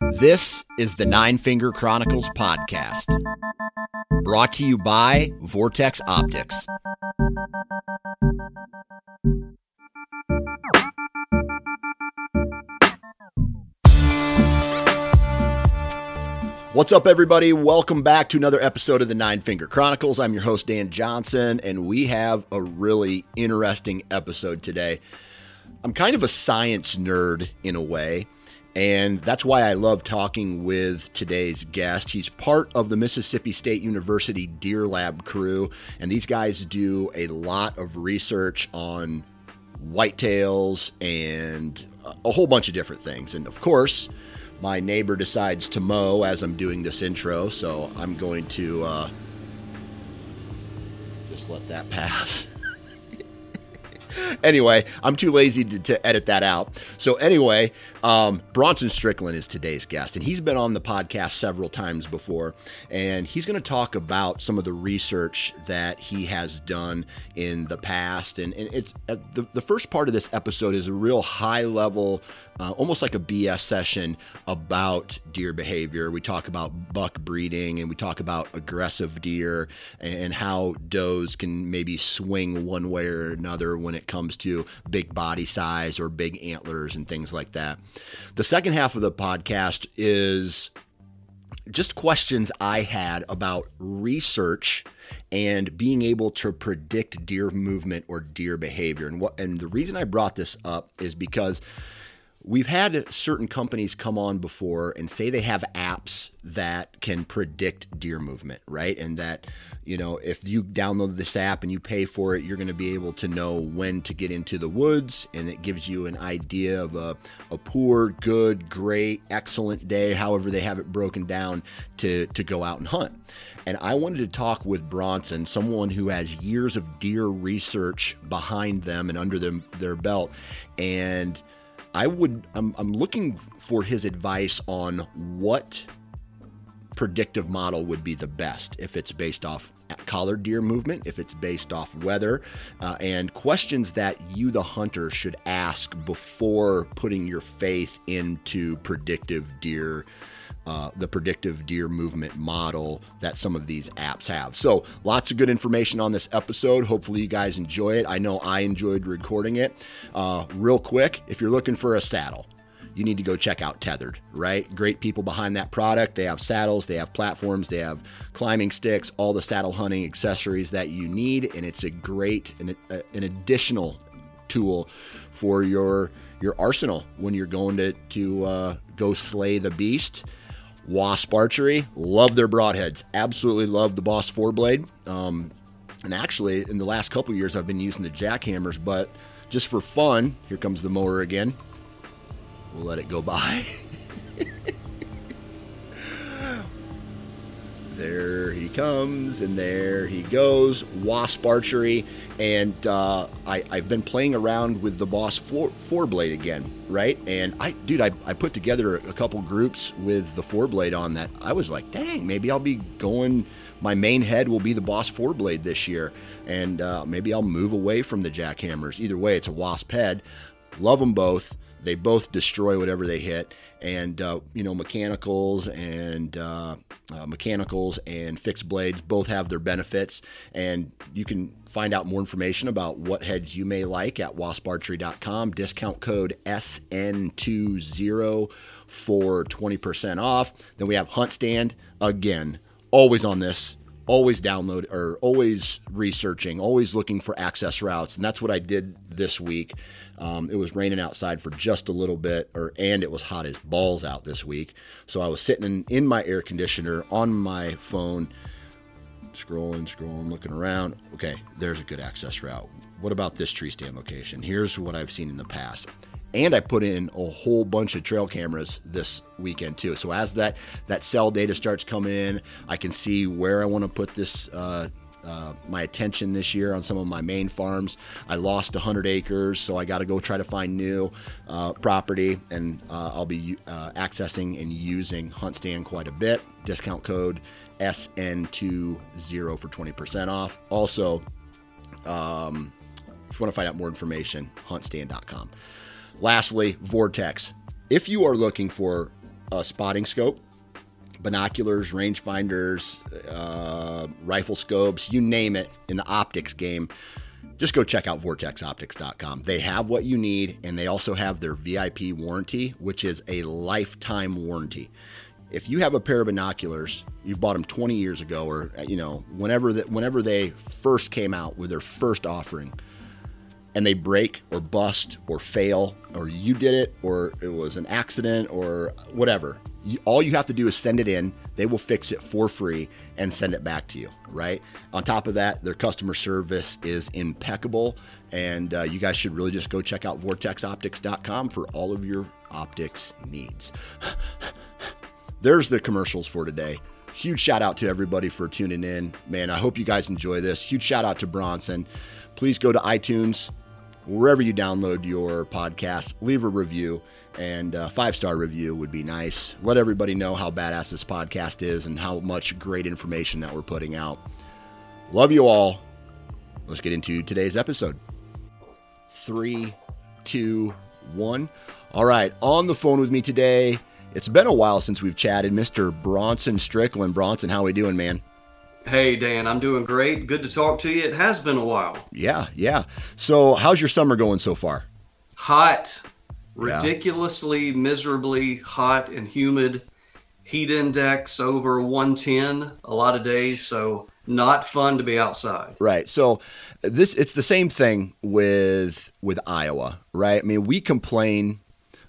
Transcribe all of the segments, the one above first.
This is the Nine Finger Chronicles podcast, brought to you by Vortex Optics. What's up, everybody? Welcome back to another episode of the Nine Finger Chronicles. I'm your host, Dan Johnson, and we have a really interesting episode today. I'm kind of a science nerd in a way, and that's why I love talking with today's guest. He's part of the Mississippi State University Deer Lab crew, and these guys do a lot of research on whitetails and a whole bunch of different things. And of course, my neighbor decides to mow as I'm doing this intro, so I'm going to uh, just let that pass. Anyway, I'm too lazy to, to, edit that out. So, anyway, um, Bronson Strickland is today's guest, and he's been on the podcast several times before. And he's going to talk about some of the research that he has done in the past. And, and it's uh, the, the first part of this episode is a real high level, uh, almost like a BS session about deer behavior. We talk about buck breeding and we talk about aggressive deer and how does can maybe swing one way or another when it comes to big body size or big antlers and things like that. The second half of the podcast is just questions I had about research and being able to predict deer movement or deer behavior. And what and the reason I brought this up is because we've had certain companies come on before and say they have apps that can predict deer movement, right? And that, you know, if you download this app and you pay for it, you're going to be able to know when to get into the woods. And it gives you an idea of a, a poor, good, great, excellent day, however they have it broken down to, to go out and hunt. And I wanted to talk with Bronson, someone who has years of deer research behind them and under them, their belt. And I would I'm, I'm looking for his advice on what predictive model would be the best if it's based off collared deer movement, if it's based off weather, uh, and questions that you, the hunter, should ask before putting your faith into predictive deer uh, the predictive deer movement model that some of these apps have. So, lots of good information on this episode. Hopefully, you guys enjoy it. I know I enjoyed recording it. Uh, real quick, if you're looking for a saddle, you need to go check out Tethered, right? Great people behind that product. They have saddles, they have platforms, they have climbing sticks, all the saddle hunting accessories that you need, and it's a great an, an additional tool for your your arsenal when you're going to to uh, go slay the beast. Wasp Archery, love their broadheads. Absolutely love the Boss four blade. Um, and actually, in the last couple years, I've been using the jackhammers, but just for fun, here comes the mower again. We'll let it go by. there he comes and there he goes. Wasp archery and uh, I, have been playing around with the boss four, four blade again right? And i dude I, I put together a couple groups with the four blade on that. I was like dang maybe i'll be going my main head will be the boss four blade this year. And uh, maybe i'll move away from the jackhammers. Either way it's a wasp head love them both they both destroy whatever they hit. And uh, you know, mechanicals and uh, uh, mechanicals and fixed blades both have their benefits, and you can find out more information about what heads you may like at wasparchery.com. Discount code SN20 for 20% off. Then we have HuntStand again, always on this always download or always researching, always looking for access routes, and that's what I did this week. Um, it was raining outside for just a little bit, or and it was hot as balls out this week. So I was sitting in, my air conditioner on my phone, scrolling, scrolling, looking around. Okay, there's a good access route. What about this tree stand location? Here's what I've seen in the past and I put in a whole bunch of trail cameras this weekend too. So as that that cell data starts coming in, I can see where I want to put this. Uh, uh, my attention this year on some of my main farms. I lost 100 acres, so I got to go try to find new uh, property, and uh, I'll be uh, accessing and using HuntStand quite a bit. Discount code SN20 for 20% off. Also, um, if you want to find out more information, huntstand.com. Lastly, Vortex. If you are looking for a spotting scope, binoculars, rangefinders, uh, rifle scopes, you name it in the optics game, just go check out vortexoptics.com. They have what you need, and they also have their VIP warranty, which is a lifetime warranty. If you have a pair of binoculars, you've bought them 20 years ago, or you know, whenever that, whenever they first came out with their first offering, and they break or bust or fail, or you did it, or it was an accident, or whatever, you, all you have to do is send it in. They will fix it for free and send it back to you, right? On top of that, their customer service is impeccable. And uh, you guys should really just go check out vortexoptics.com for all of your optics needs. There's the commercials for today. Huge shout out to everybody for tuning in. Man, I hope you guys enjoy this. Huge shout out to Bronson. Please go to iTunes, wherever you download your podcast, leave a review and a five star review would be nice. Let everybody know how badass this podcast is and how much great information that we're putting out. Love you all. Let's get into today's episode. Three, two, one. All right, on the phone with me today. It's been a while since we've chatted, Mr. Bronson Strickland. Bronson, how we doing, man? Hey, Dan, I'm doing great. Good to talk to you. It has been a while. Yeah, yeah. So, how's your summer going so far? Hot, ridiculously, yeah. miserably hot and humid. Heat index over 110 a lot of days. So, not fun to be outside. Right. So, this it's the same thing with with Iowa, right? I mean, we complain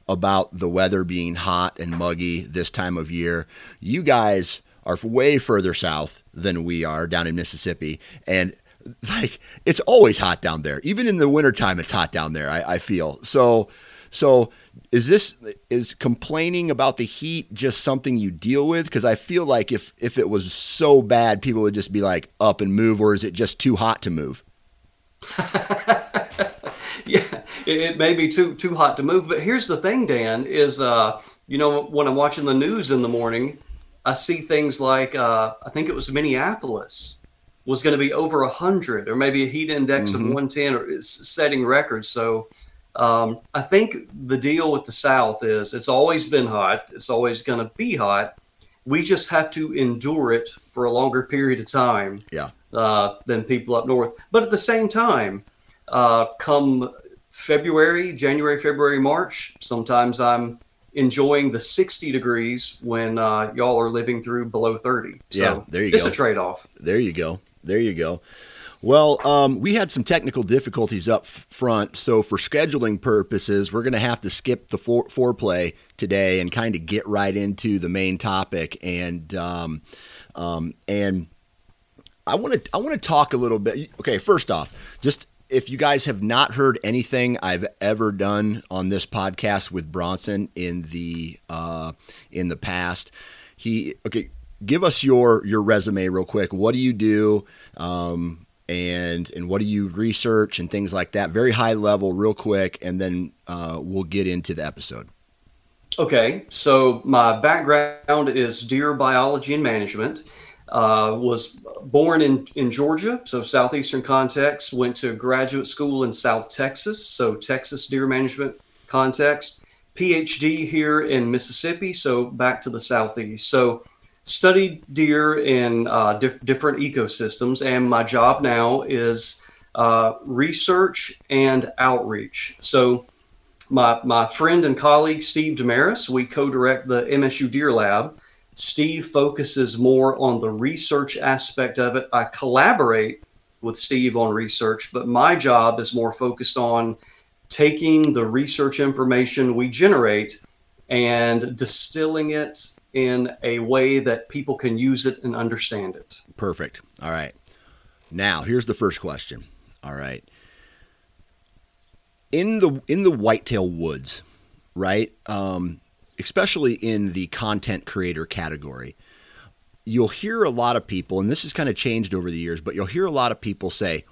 about the weather being hot and muggy this time of year. You guys are way further south than we are down in Mississippi. And like it's always hot down there. Even in the wintertime, it's hot down there, I, I feel. So so is this is complaining about the heat just something you deal with? Because I feel like if if it was so bad, people would just be like up and move, or is it just too hot to move? yeah, it, it, may be too too hot to move. But here's the thing, Dan, is uh, you know when I'm watching the news in the morning, I see things like uh, I think it was Minneapolis was going to be over 100 or maybe a heat index mm-hmm. of 110 or setting records. So um, I think the deal with the South is it's always been hot. It's always going to be hot. We just have to endure it for a longer period of time yeah. uh, than people up north. But at the same time, uh, come February, January, February, March, sometimes I'm enjoying the 60 degrees when uh, y'all are living through below 30. So yeah, there you it's go. It's a trade off. There you go. There you go. Well, um, we had some technical difficulties up front, so for scheduling purposes, we're going to have to skip the fore- foreplay today and kind of get right into the main topic. And um, um, and I want to I want to talk a little bit. Okay, first off, just if you guys have not heard anything I've ever done on this podcast with Bronson in the uh, in the past, he okay. Give us your your resume real quick. What do you do? Um, and and what do you research and things like that? Very high level, real quick, and then uh, we'll get into the episode. Okay, so my background is deer biology and management. Uh, was born in, in Georgia, so southeastern context. Went to graduate school in South Texas, so Texas deer management context. PhD here in Mississippi, so back to the southeast. So studied deer in uh, dif- different ecosystems, and my job now is uh, research and outreach. So my my friend and colleague Steve Demarais, we co-direct the MSU Deer Lab. Steve focuses more on the research aspect of it. I collaborate with Steve on research, but my job is more focused on taking the research information we generate and distilling it in a way that people can use it and understand it. Perfect. All right. Now, here's the first question. All right. In the in the whitetail woods, right? Um, especially in the content creator category, you'll hear a lot of people, and this has kind of changed over the years, but you'll hear a lot of people say,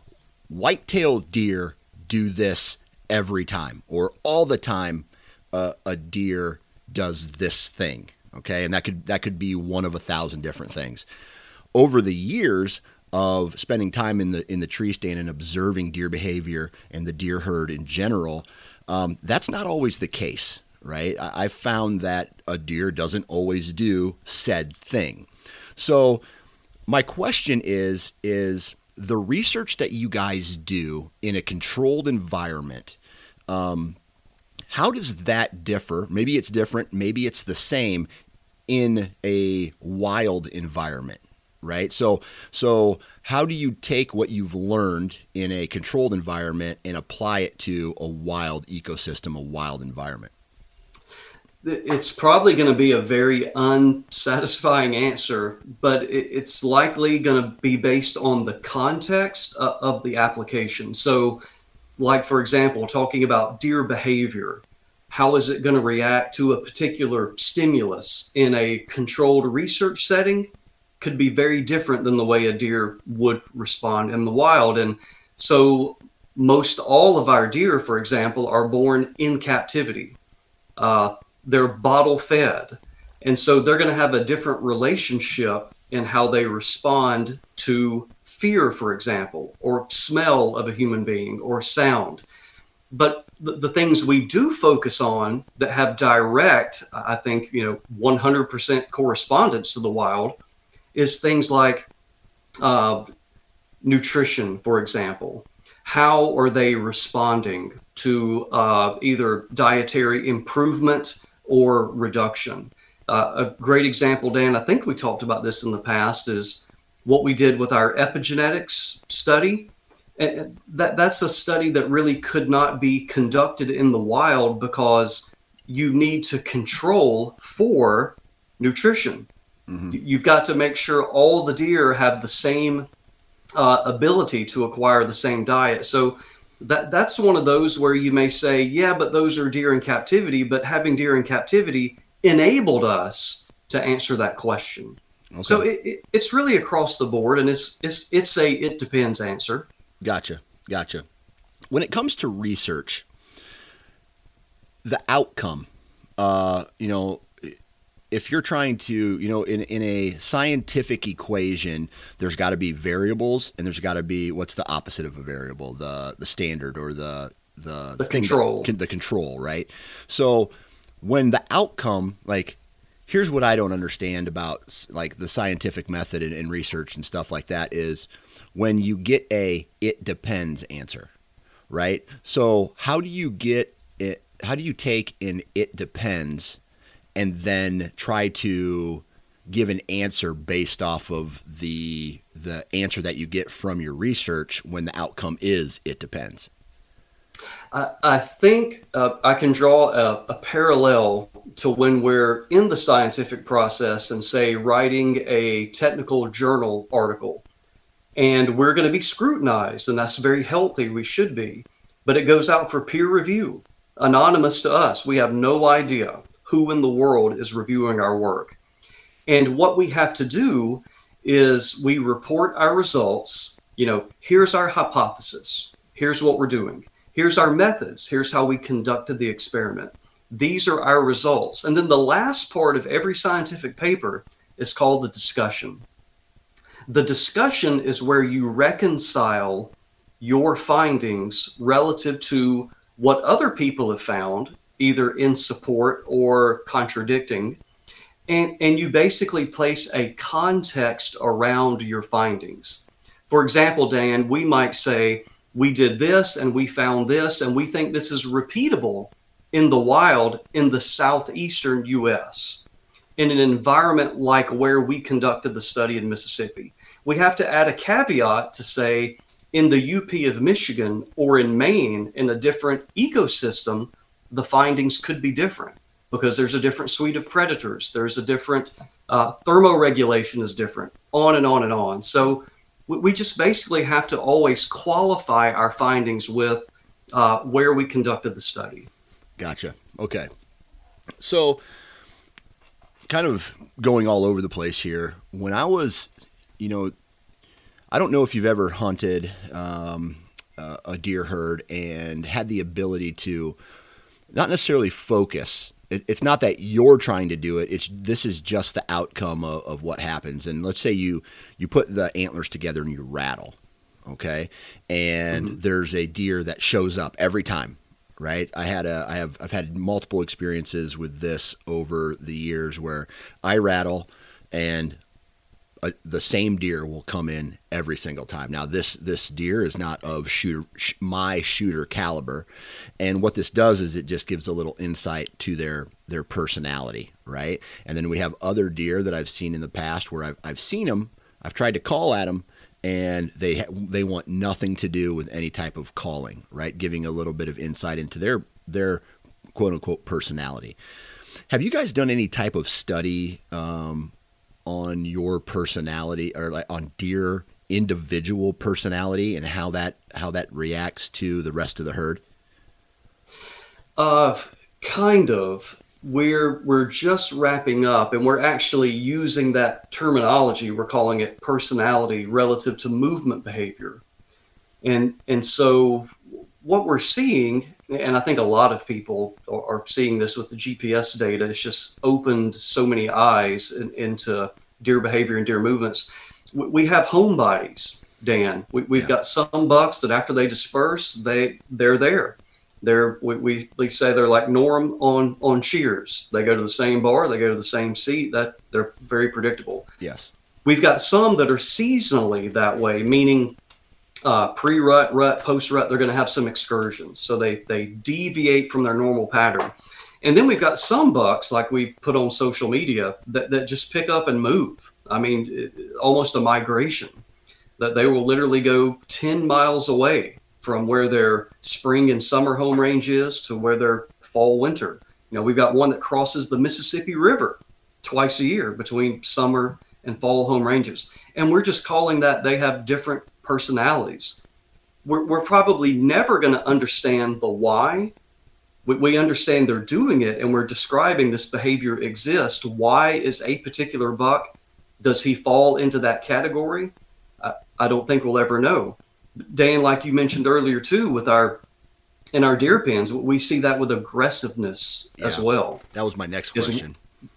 whitetail deer do this every time, or all the time uh, a deer does this thing. Okay, and that could that could be one of a thousand different things. Over the years of spending time in the in the tree stand and observing deer behavior and the deer herd in general, um, that's not always the case, right? I, I've found that a deer doesn't always do said thing. So my question is is the research that you guys do in a controlled environment um, how does that differ maybe it's different maybe it's the same in a wild environment right so so how do you take what you've learned in a controlled environment and apply it to a wild ecosystem a wild environment it's probably going to be a very unsatisfying answer, but it's likely going to be based on the context uh, of the application. So, like for example, talking about deer behavior, how is it going to react to a particular stimulus in a controlled research setting could be very different than the way a deer would respond in the wild. And so, most all of our deer, for example, are born in captivity. Uh, they're bottle fed. And so they're going to have a different relationship in how they respond to fear, for example, or smell of a human being or sound. But the, the things we do focus on that have direct, I think, you know, 100% correspondence to the wild is things like uh, nutrition, for example. How are they responding to uh, either dietary improvement or reduction. Uh, a great example, Dan, I think we talked about this in the past, is what we did with our epigenetics study. And that, that's a study that really could not be conducted in the wild because you need to control for nutrition. Mm-hmm. You've got to make sure all the deer have the same uh, ability to acquire the same diet. So that that's one of those where you may say, yeah, but those are deer in captivity. But having deer in captivity enabled us to answer that question. Okay. So it, it, it's really across the board, and it's it's it's a it depends answer. Gotcha, gotcha. When it comes to research, the outcome, uh, you know, if you're trying to, you know, in, in a scientific equation, there's got to be variables and there's got to be what's the opposite of a variable, the the standard or the the, the control, that, the control, right? So when the outcome, like, here's what I don't understand about like the scientific method and, and research and stuff like that is when you get a it depends answer, right? So how do you get it? How do you take an it depends and then try to give an answer based off of the the answer that you get from your research. When the outcome is it depends. I, I think uh, i can draw a, a, parallel to when we're in the scientific process and say writing a technical journal article and we're going to be scrutinized and that's very healthy we should be but it goes out for peer review anonymous to us we have no idea who in the world is reviewing our work. And what we have to do is we report our results. You know, here's our hypothesis. Here's what we're doing. Here's our methods. Here's how we conducted the experiment. These are our results. And then the last part of every scientific paper is called the discussion. The discussion is where you reconcile your findings relative to what other people have found either in support or contradicting. And, and you basically place a context around your findings. For example, Dan, we might say, we did this and we found this, and we think this is repeatable in the wild in the southeastern US in an environment like where we conducted the study in Mississippi. We have to add a caveat to say in the UP of Michigan or in Maine in a different ecosystem, the findings could be different because there's a different suite of predators. There's a different uh, thermoregulation is different, on and on and on. So we just basically have to always qualify our findings with uh, where we conducted the study. Gotcha. Okay. So, kind of going all over the place here. When I was, you know, I don't know if you've ever hunted um, uh, a deer herd and had the ability to not necessarily focus it, it's not that you're trying to do it. It's this is just the outcome of, of what happens. And let's say you you put the antlers together and you rattle, okay, and mm-hmm. there's a deer that shows up every time right i had a i have i've had multiple experiences with this over the years where i rattle and a, the same deer will come in every single time. Now this this deer is not of shooter sh- my shooter caliber, and what this does is it just gives a little insight to their their personality, right? And then we have other deer that I've seen in the past where I've I've seen them, I've tried to call at them, and they ha- they want nothing to do with any type of calling, right? Giving a little bit of insight into their their quote unquote personality. Have you guys done any type of study um, on your personality or like on deer individual personality and how that how that reacts to the rest of the herd? Uh, kind of. We're we're just wrapping up, and we're actually using that terminology. We're calling it personality relative to movement behavior, and and so what we're seeing, and I think a lot of people are, seeing this with the GPS data, it's just opened so many eyes in, into deer behavior and deer movements. We have home bodies, Dan. We, have yeah. got some bucks that after they disperse, they they're there. They're we, we, we say they're like norm on on Cheers. They go to the same bar, they go to the same seat. That they're very predictable. Yes. We've got some that are seasonally that way, meaning uh, pre-rut, rut, post-rut, they're going to have some excursions. So they they deviate from their normal pattern. And then we've got some bucks like we've put on social media that, that just pick up and move. I mean, it, almost a migration that they will literally go 10 miles away from where their spring and summer home range is to where their fall winter. You know, we've got one that crosses the Mississippi River twice a year between summer and fall home ranges. And we're just calling that they have different personalities. We're, we're probably never going to understand the why. We, we understand they're doing it and we're describing this behavior exists. Why is a particular buck, does he fall into that category? I, I don't think we'll ever know. Dan, like you mentioned earlier too, with our in our deer pens, we see that with aggressiveness yeah, as well. That was my next question.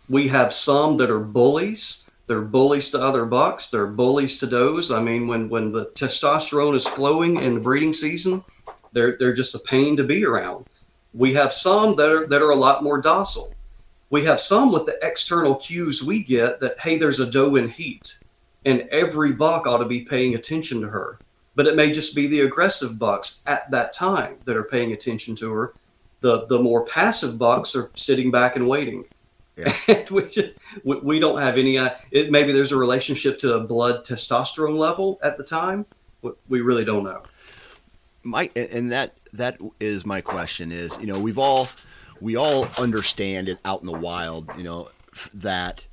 We have some that are bullies they're bullies to other bucks. They're bullies to does. I mean, when when the testosterone is flowing in the breeding season, they're they're just a pain to be around. We have some that are that are a lot more docile. We have some with the external cues we get that hey, there's a doe in heat, and every buck ought to be paying attention to her. But it may just be the aggressive bucks at that time that are paying attention to her. The the more passive bucks are sitting back and waiting. Yeah. we, we, we, don't have any. Uh, it, maybe there's a relationship to a blood testosterone level at the time. We really don't know. My and that that is my question. Is you know we've all we all understand it out in the wild. You know that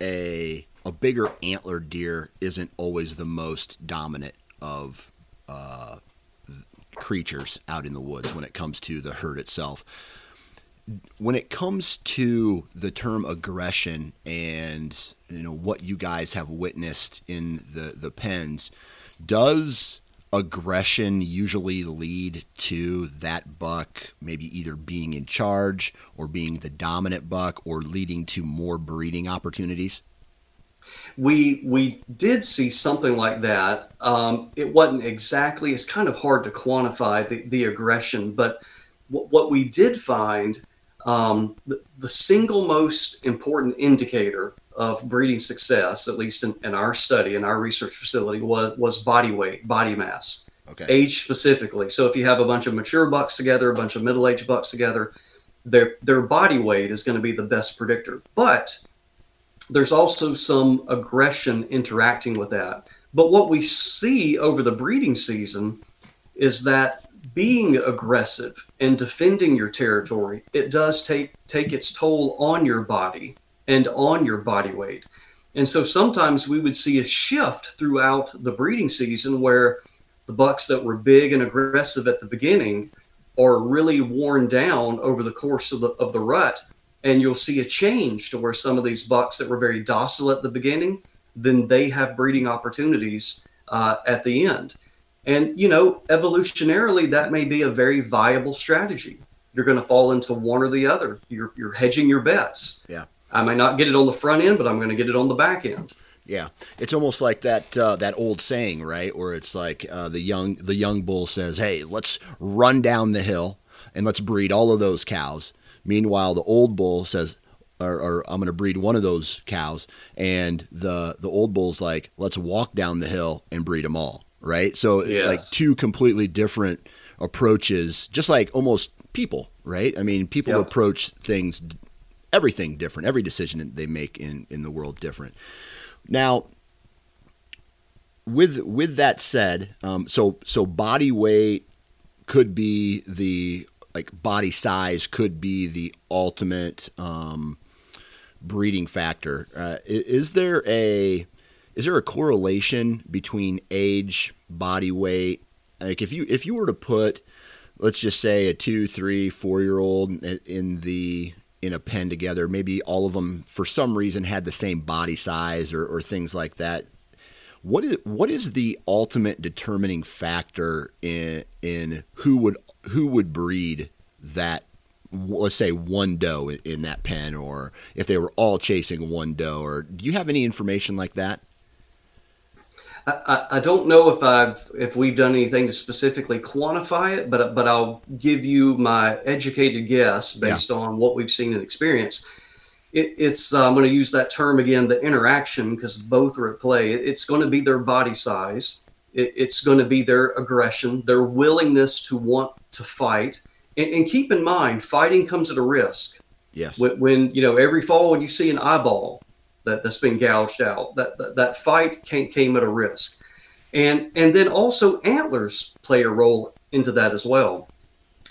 a a bigger antler deer isn't always the most dominant of uh, creatures out in the woods when it comes to the herd itself when it comes to the term aggression and you know what you guys have witnessed in the the pens does aggression usually lead to that buck maybe either being in charge or being the dominant buck or leading to more breeding opportunities? We we did see something like that. Um, it wasn't exactly it's kind of hard to quantify the, the aggression but w- what we did find um, the, the, single most important indicator of breeding success, at least in, in, our study, in our research facility, was, was body weight, body mass, okay. age specifically. So if you have a bunch of mature bucks together, a bunch of middle aged bucks together, their, their body weight is going to be the best predictor. But there's also some aggression interacting with that. But what we see over the breeding season is that being aggressive and defending your territory, it does take take its toll on your body and on your body weight. And so sometimes we would see a shift throughout the breeding season where the bucks that were big and aggressive at the beginning are really worn down over the course of the of the rut and you'll see a change to where some of these bucks that were very docile at the beginning then they have breeding opportunities uh, at the end and you know evolutionarily that may be a very viable strategy. You're going to fall into one or the other. You're, you're hedging your bets. Yeah. I may not get it on the front end but i'm going to get it on the back end. Yeah, it's almost like that uh, that old saying, right? Where it's like uh, the young the young bull says, "Hey, let's run down the hill and let's breed all of those cows." Meanwhile, the old bull says, or, or I'm going to breed one of those cows, and the the old bull's like, let's walk down the hill and breed them all, right? So yes. like two completely different approaches, just like almost people, right? I mean, people yep. approach things, everything different, every decision that they make in in the world different. Now, with with that said, um, so so body weight could be the like body size could be the ultimate um, breeding factor. Uh, is there a is there a correlation between age, body weight? Like if you if you were to put, let's just say a two, three, four year old in the in a pen together, maybe all of them for some reason had the same body size or, or things like that. What is what is the ultimate determining factor in in who would who would breed that let's say one doe in that pen or if they were all chasing one doe or do you have any information like that I, I don't know if I've if we've done anything to specifically quantify it, but but I'll give you my educated guess based yeah. on what we've seen and experienced. It, it's uh, I'm going to use that term again, the interaction, because both are at play. It, it's going to be their body size. It, it's going to be their aggression, their willingness to want to fight, and, and keep in mind, fighting comes at a risk. Yes. When, when, you know every fall when you see an eyeball that that's been gouged out, that that, that fight came, came at a risk, and and then also antlers play a role into that as well,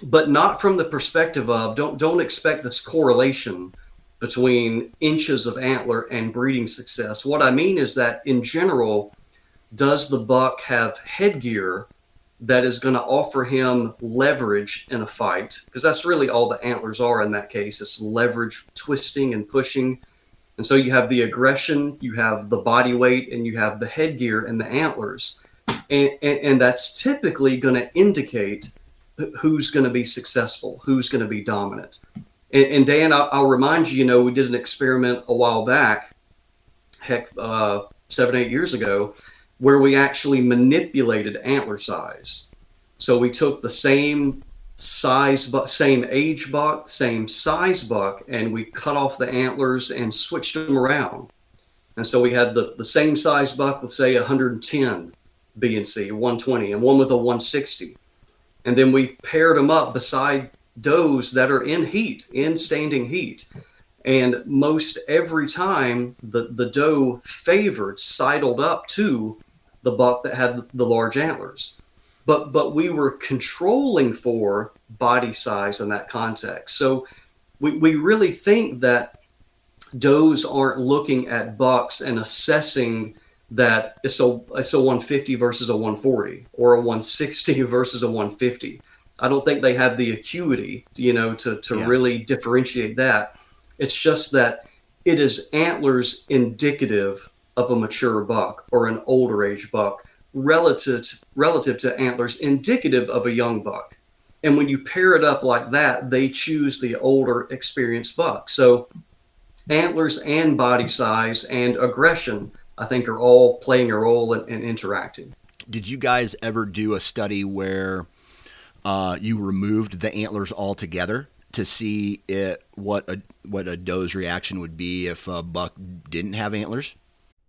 but not from the perspective of don't don't expect this correlation between inches of antler and breeding success. What I mean is that in general, does the buck have headgear that is going to offer him leverage in a fight? Because that's really all the antlers are in that case. It's leverage twisting and pushing and so you have the aggression you have the body weight and you have the headgear and the antlers and, and, and that's typically going to indicate who's going to be successful who's going to be dominant and, and dan I'll, I'll, remind you you know we did an experiment a while back heck uh, seven eight years ago where we actually manipulated antler size. So we took the same size, but same age buck, same size buck, and we cut off the antlers and switched them around. And so we had the, the same size buck with say 110 B&C, 120, and one with a 160. And then we paired them up beside does that are in heat, in standing heat. And most every time the, the doe favored sidled up to the buck that had the large antlers. But but we were controlling for body size in that context. So we, we really think that does aren't looking at bucks and assessing that it's a it's a 150 versus a 140 or a 160 versus a 150. I don't think they have the acuity, you know, to to yeah. really differentiate that. It's just that it is antlers indicative of a mature buck or an older age buck relative relative to antlers indicative of a young buck. And when you pair it up like that, they choose the older experienced buck. So antlers and body size and aggression, I think, are all playing a role in interacting. Did you guys ever do a study where uh, you removed the antlers altogether to see it what a what a doe's reaction would be if a buck didn't have antlers?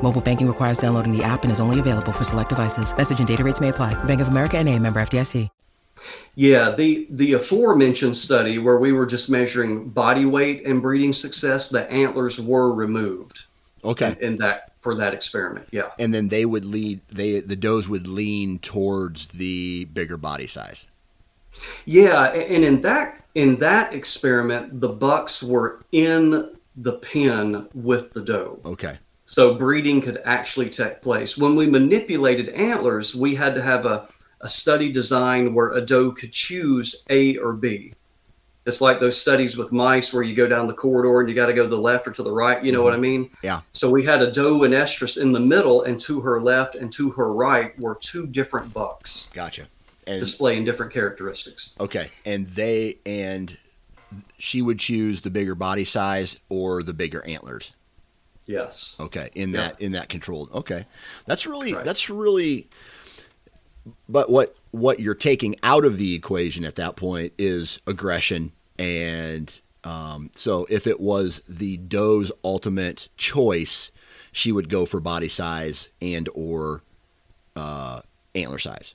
Mobile banking requires downloading the app and is only available for select devices. Message and data rates may apply. Bank of America and a member FDIC. Yeah, the the aforementioned study where we were just measuring body weight and breeding success, the antlers were removed. Okay. In, in that for that experiment, yeah. And then they would lead they the does would lean towards the bigger body size. Yeah, and in that in that experiment, the bucks were in the pen with the doe. Okay. So breeding could actually take place. When we manipulated antlers, we had to have a a study design where a doe could choose A or B. It's like those studies with mice where you go down the corridor and you got to go to the left or to the right. You know what I mm-hmm. mean? Yeah. So we had a doe and estrus in the middle, and to her left and to her right were two different bucks Gotcha. And displaying different characteristics. okay, and they and she would choose the bigger body size or the bigger antlers. Yes. Okay, in Yeah. that in that controlled. Okay, that's really Right. that's really. But what what you're taking out of the equation at that point is aggression, and um, so if it was the doe's ultimate choice, she would go for body size and or uh, antler size.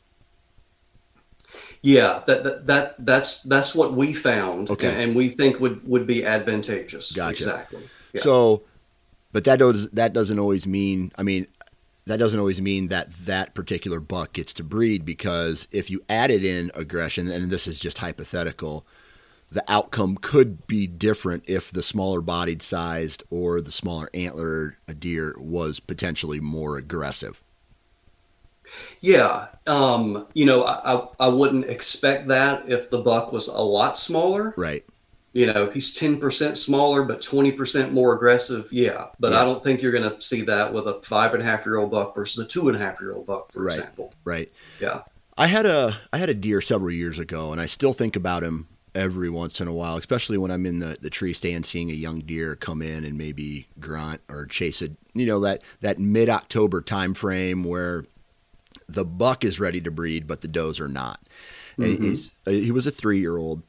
Yeah, that, that that that's that's what we found, Okay. and we think would would be advantageous. Gotcha. Exactly. Yeah. So, but that does that doesn't always mean. I mean, that doesn't always mean that that particular buck gets to breed because if you added in aggression, and this is just hypothetical, the outcome could be different if the smaller bodied sized or the smaller antler deer was potentially more aggressive. Yeah, um, you know, I, I I wouldn't expect that if the buck was a lot smaller. Right. You know, he's ten percent smaller but twenty percent more aggressive. Yeah, but Yeah. I don't think you're going to see that with a five and a half year old buck versus a two and a half year old buck, for Right. example. Right. Yeah. I had a I had a deer several years ago, and I still think about him every once in a while, especially when I'm in the, the tree stand seeing a young deer come in and maybe grunt or chase a you know that that mid October time frame where the buck is ready to breed, but the does are not. And he's, uh, he was a three year old,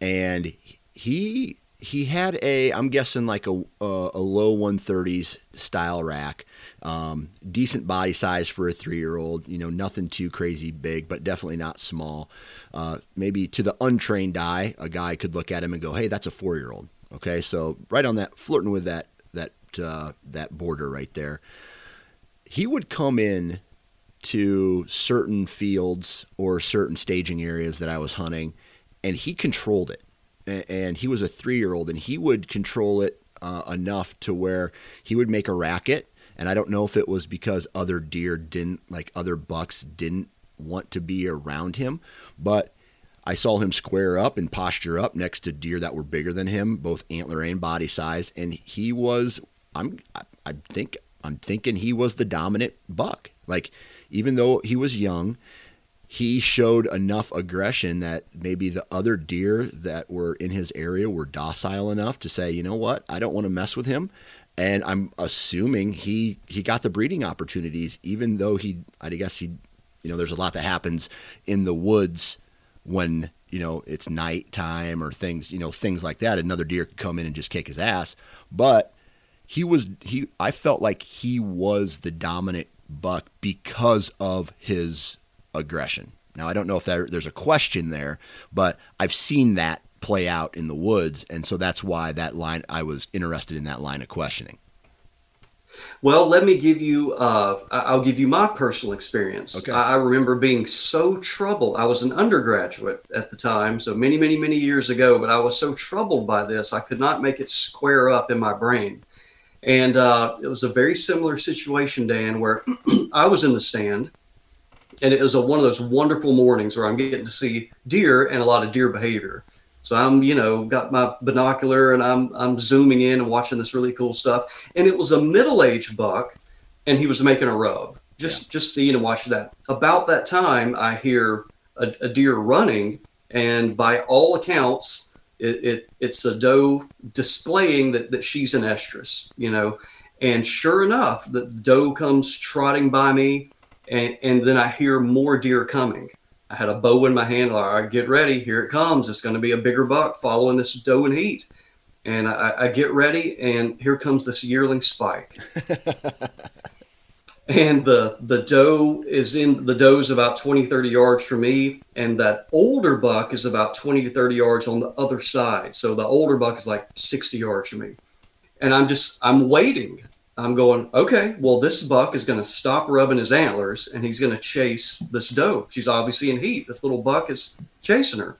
and he he had a I'm guessing like a a, a low 130s style rack, um, decent body size for a three year old. You know, nothing too crazy big, but definitely not small. Uh, maybe to the untrained eye, a guy could look at him and go, "Hey, that's a four year old." Okay, so right on that, flirting with that that uh, that border right there. He would come in to certain fields or certain staging areas that I was hunting, and he controlled it. And he was a three year old, and he would control it uh, enough to where he would make a racket. And I don't know if it was because other deer didn't, like other bucks didn't want to be around him, but I saw him square up and posture up next to deer that were bigger than him, both antler and body size, and he was. I'm. I think. I'm thinking he was the dominant buck. Like, even though he was young, he showed enough aggression that maybe the other deer that were in his area were docile enough to say, you know what, I don't want to mess with him. And I'm assuming he he got the breeding opportunities, even though he, I guess he, you know, there's a lot that happens in the woods when you know it's nighttime or things, you know, things like that. Another deer could come in and just kick his ass, but he was he. I felt like he was the dominant buck because of his aggression. Now I don't know if there, there's a question there, but I've seen that play out in the woods, and so that's why that line I was interested in that line of questioning. Well, let me give you. Uh, I'll give you my personal experience. Okay. I I remember being so troubled. I was an undergraduate at the time, so many, many, many years ago. But I was so troubled by this, I could not make it square up in my brain. And uh, it was a very similar situation, Dan, where I was in the stand, and it was a, one of those wonderful mornings where I'm getting to see deer and a lot of deer behavior. So I'm, you know, got my binocular and I'm I'm zooming in and watching this really cool stuff. And it was a middle-aged buck and he was making a rub. Just yeah. just seeing and watching that. About that time, I hear a, a deer running, and by all accounts, it, it, it's a doe displaying that, that she's an estrus, you know. And sure enough, the doe comes trotting by me, and, and then I hear more deer coming. I had a bow in my hand. All right, get ready. Here it comes. It's going to be a bigger buck following this doe in heat. And I, I get ready, and here comes this yearling spike. and the the doe is in the doe's about 20 30 yards from me and that older buck is about 20 to 30 yards on the other side so the older buck is like 60 yards from me and i'm just i'm waiting i'm going okay well this buck is going to stop rubbing his antlers and he's going to chase this doe she's obviously in heat this little buck is chasing her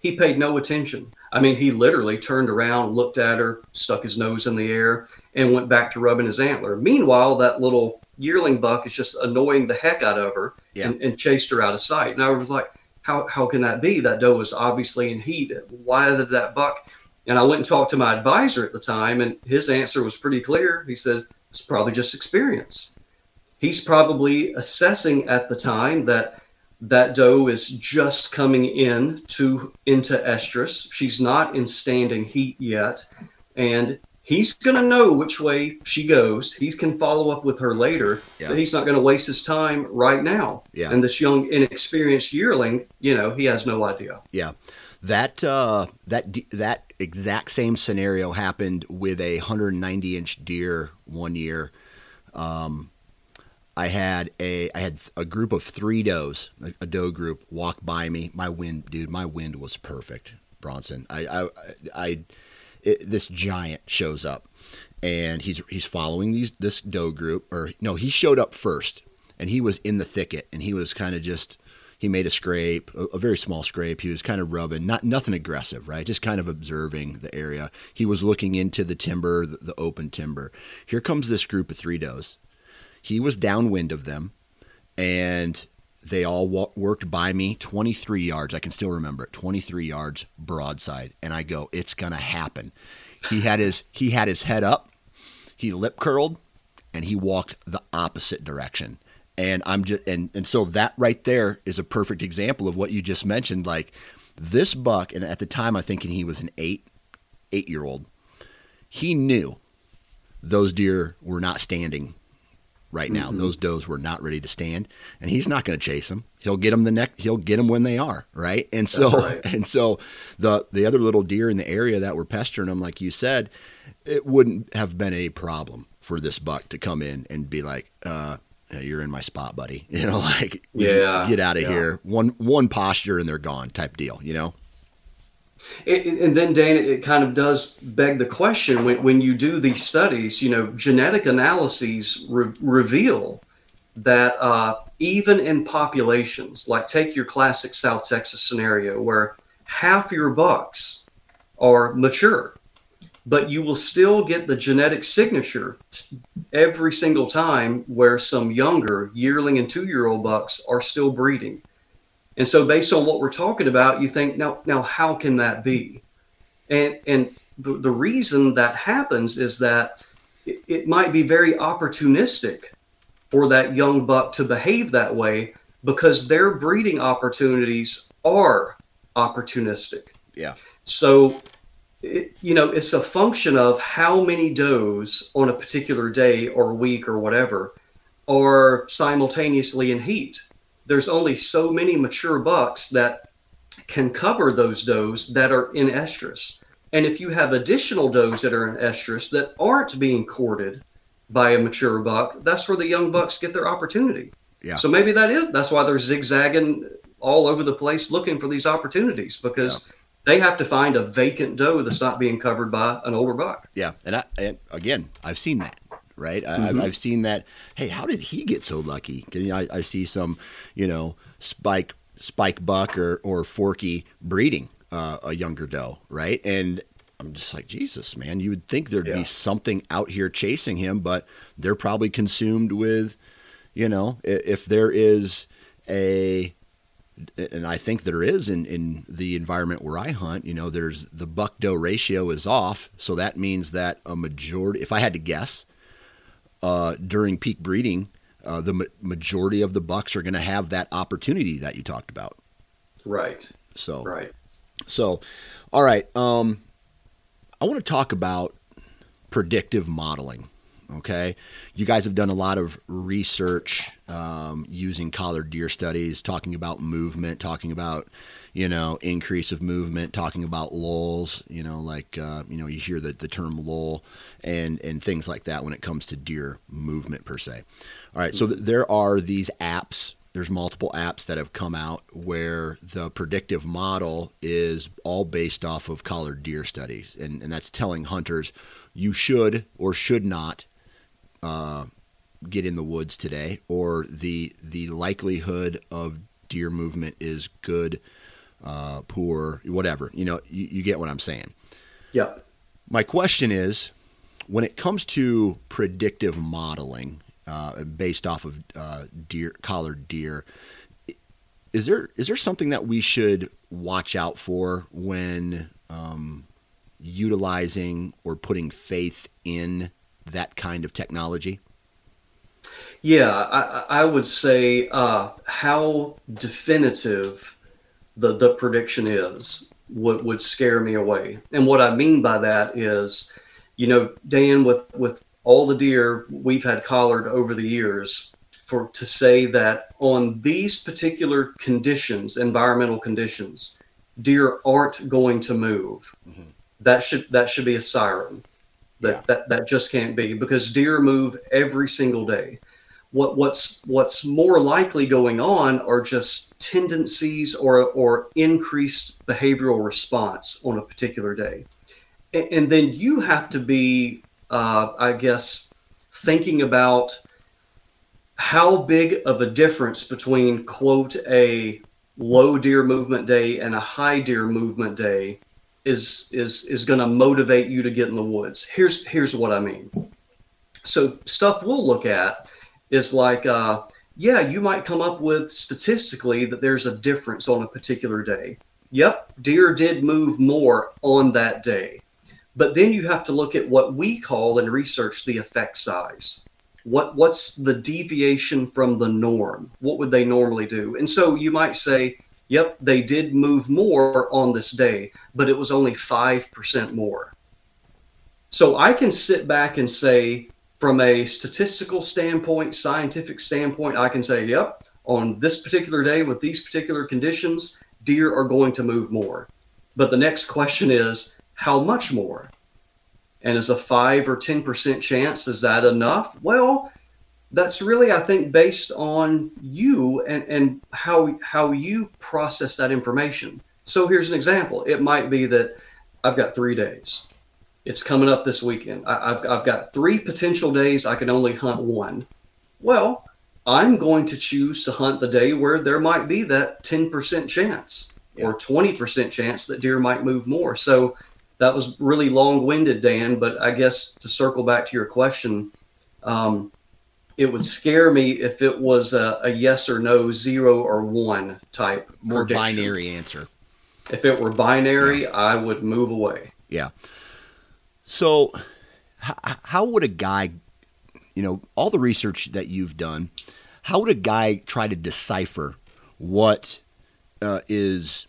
he paid no attention I mean, he literally turned around, looked at her, stuck his nose in the air, and went back to rubbing his antler. Meanwhile, that little yearling buck is just annoying the heck out of her yeah. and, and, chased her out of sight. And I was like, how, how can that be? That doe was obviously in heat. Why did that buck? And I went and talked to my advisor at the time, and his answer was pretty clear. He says, it's probably just experience. He's probably assessing at the time that that doe is just coming in to into estrus. She's not in standing heat yet, and he's going to know which way she goes. He can follow up with her later, yeah. but he's not going to waste his time right now. Yeah. And this young, inexperienced yearling, you know, he has no idea. Yeah. That uh, that that exact same scenario happened with a 190 inch deer one year. Um, I had a I had a group of three does, a, doe group, walk by me. My wind, dude, my wind was perfect, Bronson. I I, I it, this giant shows up, and he's he's following these this doe group, or no, he showed up first, and he was in the thicket, and he was kind of just he made a scrape, a, a, very small scrape. He was kind of rubbing, not nothing aggressive, right? Just kind of observing the area. He was looking into the timber, the, the open timber. Here comes this group of three does he was downwind of them, and they all worked by me 23 yards. I can still remember it 23 yards broadside. And I go, it's to happen. He had his he had his head up, he lip curled, and he walked the opposite direction. And I'm just and and so that right there is a perfect example of what you just mentioned. Like this buck, and at the time I think he was an eight eight year old, he knew those deer were not standing right now. Mm-hmm. Those does were not ready to stand, and he's not going to chase them. He'll get them the next. He'll get them when they are right. And so right. and so the the other little deer in the area that were pestering him, like you said, it wouldn't have been a problem for this buck to come in and be like, uh, "You're in my spot, buddy." You know, like yeah, get out of yeah. here. One one posture and they're gone, type deal. You know. It, and then, Dan, it kind of does beg the question when, when you do these studies, you know, genetic analyses re- reveal that uh, even in populations, like take your classic South Texas scenario where half your bucks are mature, but you will still get the genetic signature every single time where some younger yearling and two year old bucks are still breeding. And so, based on what we're talking about, you think, now, now, how can that be? And and the, the reason that happens is that it, it might be very opportunistic for that young buck to behave that way because their breeding opportunities are opportunistic. Yeah. So, it, you know, it's a function of how many does on a particular day or week or whatever are simultaneously in heat there's only so many mature bucks that can cover those does that are in estrus. And if you have additional does that are in estrus that aren't being courted by a mature buck, that's where the young bucks get their opportunity. Yeah. So maybe that is that's why they're zigzagging all over the place looking for these opportunities because yeah. They have to find a vacant doe that's not being covered by an older buck. Yeah, and, I, and again, I've seen that right? Mm-hmm. I, have seen that. Hey, how did he get so lucky? I, I, see some, you know, spike spike buck or or forky breeding uh, a younger doe, right? And I'm just like Jesus, man. You would think there'd yeah. be something out here chasing him, but they're probably consumed with, you know, if there is a and I think there is in, in the environment where I hunt, you know, there's the buck doe ratio is off. So that means that a majority, if I had to guess, uh, during peak breeding, uh, the ma- majority of the bucks are going to have that opportunity that you talked about. Right. So Right. So, all right. Um, I want to talk about predictive modeling. Okay. You guys have done a lot of research um, using collared deer studies, talking about movement, talking about, you know, increase of movement, talking about lulls, you know, like, uh, you know, you hear the, the term lull and, and things like that when it comes to deer movement per se. All right. So th- there are these apps there's multiple apps that have come out where the predictive model is all based off of collared deer studies and, and that's telling hunters you should or should not uh, get in the woods today or the the likelihood of deer movement is good uh, poor whatever you know you, you get what i'm saying Yep. my question is when it comes to predictive modeling uh, based off of uh, deer collared deer is there is there something that we should watch out for when um, utilizing or putting faith in that kind of technology Yeah, I, I would say uh, how definitive the the prediction is would would scare me away. And what I mean by that is, you know, Dan, with with all the deer we've had collared over the years, for to say that on these particular conditions, environmental conditions, deer aren't going to move. That should that should be a siren. That, Yeah. that that just can't be because deer move every single day what what's what's more likely going on are just tendencies or or increased behavioral response on a particular day and, and then you have to be uh, i guess thinking about how big of a difference between quote a low deer movement day and a high deer movement day is is is going to motivate you to get in the woods here's here's what i mean so stuff we'll look at is like, uh, yeah, you might come up with statistically that there's a difference on a particular day. Yep, deer did move more on that day. But then you have to look at what we call in research the effect size. What what's the deviation from the norm? What would they normally do? And so you might say, yep, they did move more on this day, but it was only 5% more. So I can sit back and say, from a statistical standpoint, scientific standpoint, I can say, yep, on this particular day with these particular conditions, deer are going to move more. But the next question is, how much more? And is a 5 or 10% chance, is that enough? Well, that's really, I think, based on you and, and how, how you process that information. So here's an example. It might be that I've got three days it's coming up this weekend. I, I've, I've got three potential days. I can only hunt one. Well, I'm going to choose to hunt the day where there might be that 10% chance or 20% chance that deer might move more. So that was really long winded, Dan. But I guess to circle back to your question, um, it would scare me if it was a, a yes or no, zero or one type more prediction. binary answer If it were binary, I would move away. Yeah. So, h- how would a guy, you know, all the research that you've done, how would a guy try to decipher what uh, is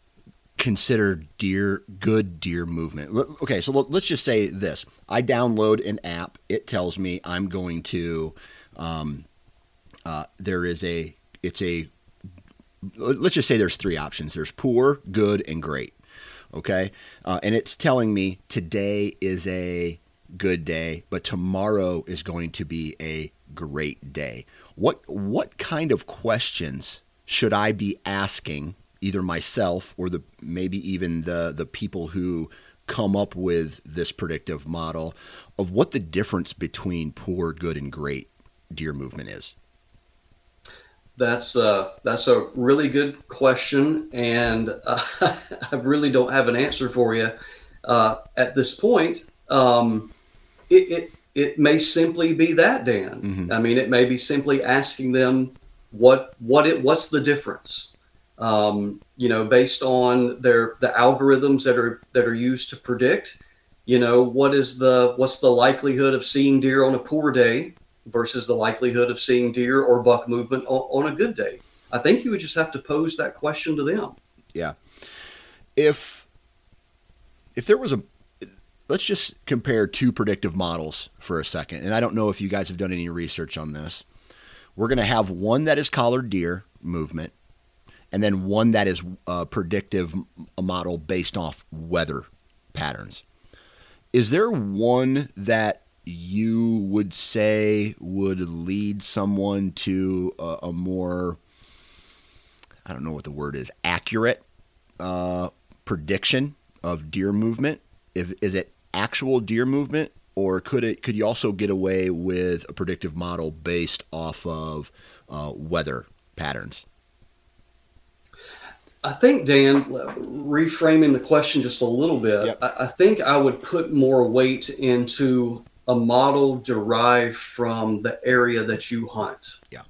considered deer good deer movement? L- Okay, so let's just say this: I download an app. It tells me I'm going to. Um, uh, there is a. It's a. Let's just say there's three options. There's poor, good, and great okay uh, and it's telling me today is a good day but tomorrow is going to be a great day what what kind of questions should i be asking either myself or the maybe even the the people who come up with this predictive model of what the difference between poor good and great deer movement is That's uh, that's a really good question, and uh, I really don't have an answer for you uh, at this point. Um, it, it it may simply be that, Dan. I mean, it may be simply asking them what what it what's the difference. Um, you know, based on their the algorithms that are that are used to predict. You know, what is the what's the likelihood of seeing deer on a poor day versus the likelihood of seeing deer or buck movement on, on a good day? I think you would just have to pose that question to them. Yeah. If if there was a let's just compare two predictive models for a second. And I don't know if you guys have done any research on this. We're going to have one that is collared deer movement and then one that is uh, a predictive model based off weather patterns. Is there one that you would say would lead someone to a, a more I don't know what the word is accurate uh, prediction of deer movement? If is it actual deer movement, or could it could you also get away with a predictive model based off of uh, weather patterns? I think Dan, reframing the question just a little bit, yep. I, I think I would put more weight into a model derived from the area that you hunt. Yeah.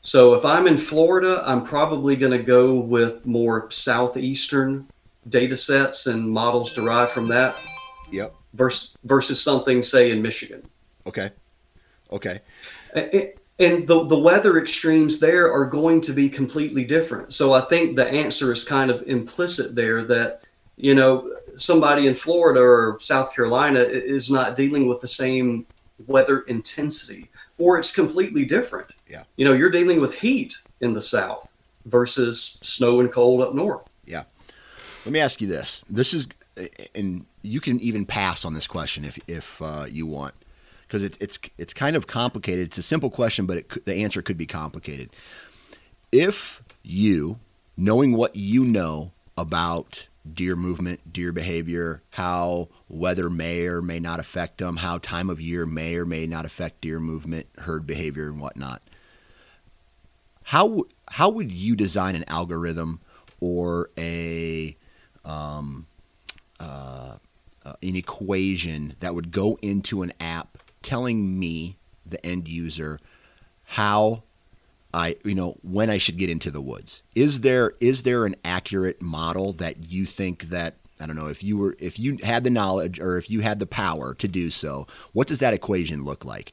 So if I'm in Florida, I'm probably going to go with more southeastern data sets and models derived from that. Yep. Versus versus something say in Michigan. Okay. Okay. And, and the the weather extremes there are going to be completely different. So I think the answer is kind of implicit there that you know somebody in Florida or South Carolina is not dealing with the same weather intensity or it's completely different. Yeah. You know, you're dealing with heat in the south versus snow and cold up north. Yeah. Let me ask you this. This is and you can even pass on this question if if uh, you want, because it's it's it's kind of complicated. It's a simple question, but it, the answer could be complicated. If you, knowing what you know about deer movement, deer behavior, how weather may or may not affect them, how time of year may or may not affect deer movement, herd behavior, and whatnot. How how would you design an algorithm or a um, uh, uh, an equation that would go into an app telling me, the end user, how I, you know, when I should get into the woods. Is there is there an accurate model that you think that I don't know if you were if you had the knowledge or if you had the power to do so, what does that equation look like?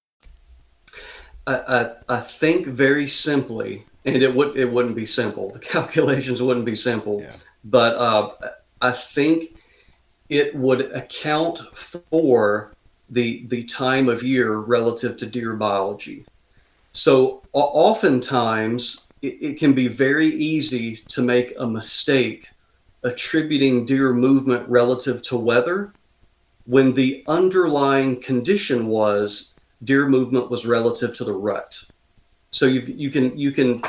I, I, I think very simply, and it would it wouldn't be simple. The calculations wouldn't be simple, yeah. but uh, I think it would account for the the time of year relative to deer biology. So oftentimes it, it can be very easy to make a mistake attributing deer movement relative to weather when the underlying condition was deer movement was relative to the rut. So you you can you can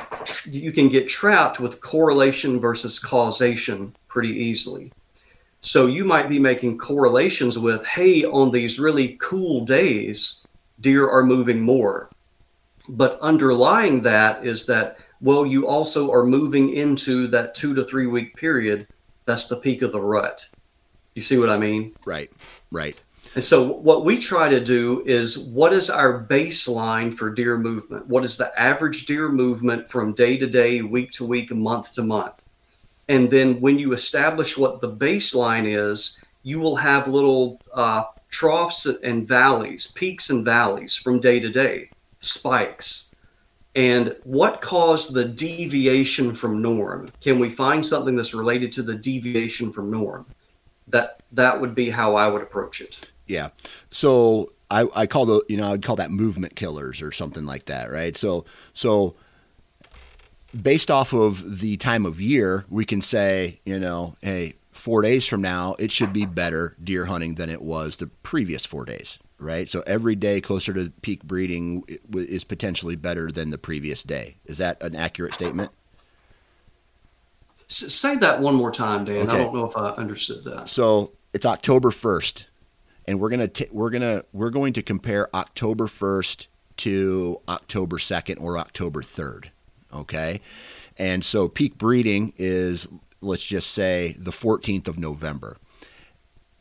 you can get trapped with correlation versus causation pretty easily. So you might be making correlations with, hey, on these really cool days, deer are moving more. But underlying that is that, well, you also are moving into that two to three week period. That's the peak of the rut. You see what I mean? Right, right. And so, what we try to do is what is our baseline for deer movement? What is the average deer movement from day to day, week to week, month to month? And then, when you establish what the baseline is, you will have little uh, troughs and valleys, peaks and valleys from day to day, spikes. And what caused the deviation from norm? Can we find something that's related to the deviation from norm? That that would be how I would approach it. Yeah. So I, I call the you know I'd call that movement killers or something like that, right? So so based off of the time of year, we can say you know, hey, four days from now it should be better deer hunting than it was the previous four days, right? So every day closer to peak breeding is potentially better than the previous day. Is that an accurate statement? say that one more time, Dan. Okay. I don't know if I understood that. So it's October 1st and we're gonna t- we're gonna we're going to compare October first to October second or October third. Okay, and so peak breeding is let's just say the 14th of November.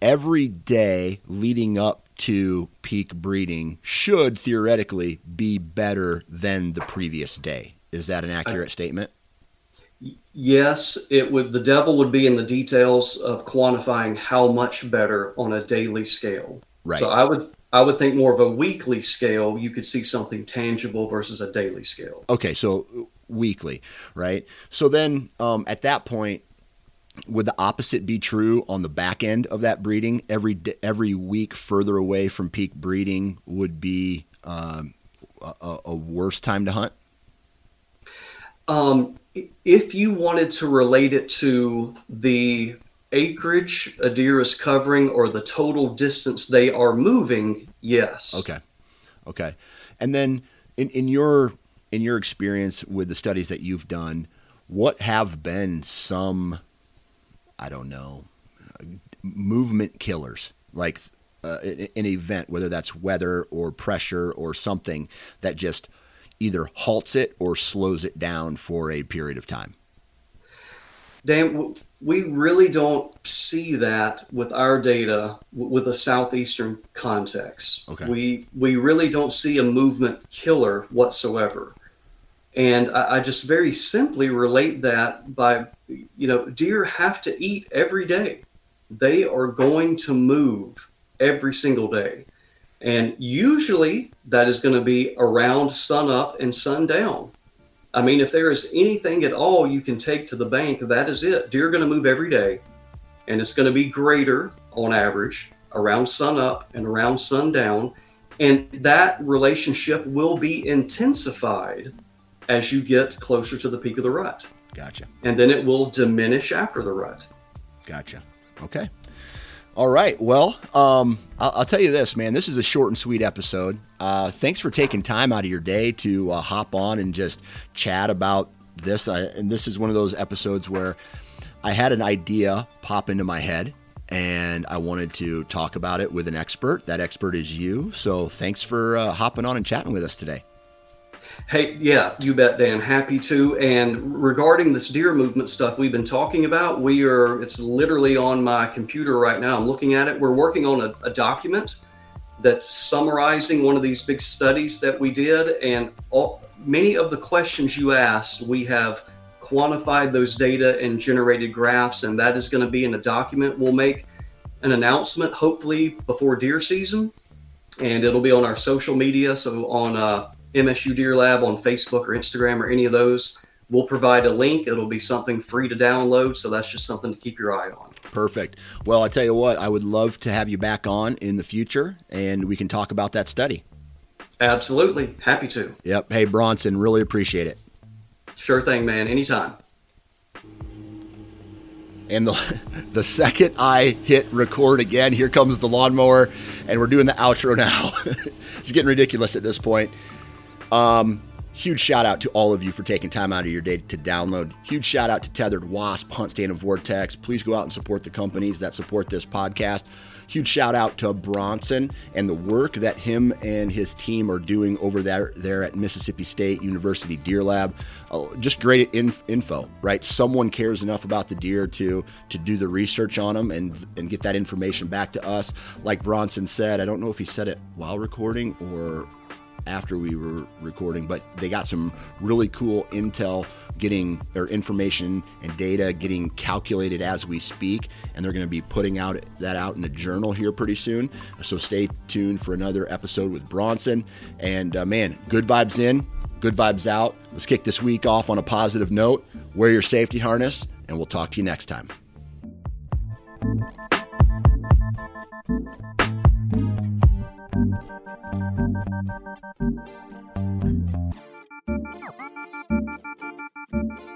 Every day leading up to peak breeding should theoretically be better than the previous day. Is that an accurate statement? Yes, it would. The devil would be in the details of quantifying how much better on a daily scale. Right. So I would I would think more of a weekly scale. You could see something tangible versus a daily scale. Okay, so weekly, right? So then um, at that point, would the opposite be true on the back end of that breeding? Every every week further away from peak breeding would be um, a, a, worse time to hunt. Um, if you wanted to relate it to the acreage a deer is covering or the total distance they are moving, yes. Okay. Okay. And then in, in your in your experience with the studies that you've done, what have been some I don't know, movement killers, like uh, an event, whether that's weather or pressure or something that just either halts it or slows it down for a period of time? Dan, we really don't see that with our data with a southeastern context. Okay. We we really don't see a movement killer whatsoever. And I, I, just very simply relate that by, you know, deer have to eat every day. They are going to move every single day. And usually that is going to be around sun up and sun down. I mean, if there is anything at all you can take to the bank, that is it. Deer are going to move every day. And it's going to be greater on average around sun up and around sundown. And that relationship will be intensified as you get closer to the peak of the rut. Gotcha. And then it will diminish after the rut. Gotcha. Okay. All right. Well, um, I'll, I'll, tell you this, man. This is a short and sweet episode. Uh, thanks for taking time out of your day to uh, hop on and just chat about this. I, and this is one of those episodes where I had an idea pop into my head and I wanted to talk about it with an expert. That expert is you. So thanks for uh, hopping on and chatting with us today. Hey, yeah, you bet, Dan. Happy to. And regarding this deer movement stuff we've been talking about, we are, it's literally on my computer right now. I'm looking at it. We're working on a, a document that's summarizing one of these big studies that we did. And all, many of the questions you asked, we have quantified those data and generated graphs. And that is going to be in a document. We'll make an announcement hopefully before deer season. And it'll be on our social media. So on, uh, MSU Deer Lab on Facebook or Instagram or any of those. We'll provide a link. It'll be something free to download. So that's just something to keep your eye on. Perfect. Well, I tell you what, I would love to have you back on in the future and we can talk about that study. Absolutely. Happy to. Yep. Hey, Bronson, really appreciate it. Sure thing, man. Anytime. And the, the second I hit record again, here comes the lawnmower, and we're doing the outro now. it's getting ridiculous at this point. Um, huge shout out to all of you for taking time out of your day to download. Huge shout out to Tethrd Wasp, HuntStand, and Vortex. Please go out and support the companies that support this podcast. Huge shout out to Bronson and the work that him and his team are doing over there there at Mississippi State University Deer Lab. Uh, just great info, right? Someone cares enough about the deer to to do the research on them and and get that information back to us. Like Bronson said, I don't know if he said it while recording or after we were recording, but they got some really cool intel getting or information and data getting calculated as we speak and they're going to be putting out that out in a journal here pretty soon. So stay tuned for another episode with bronson. And uh, man good vibes in good vibes out. Let's kick this week off on a positive note. Wear your safety harness and we'll talk to you next time Thank you.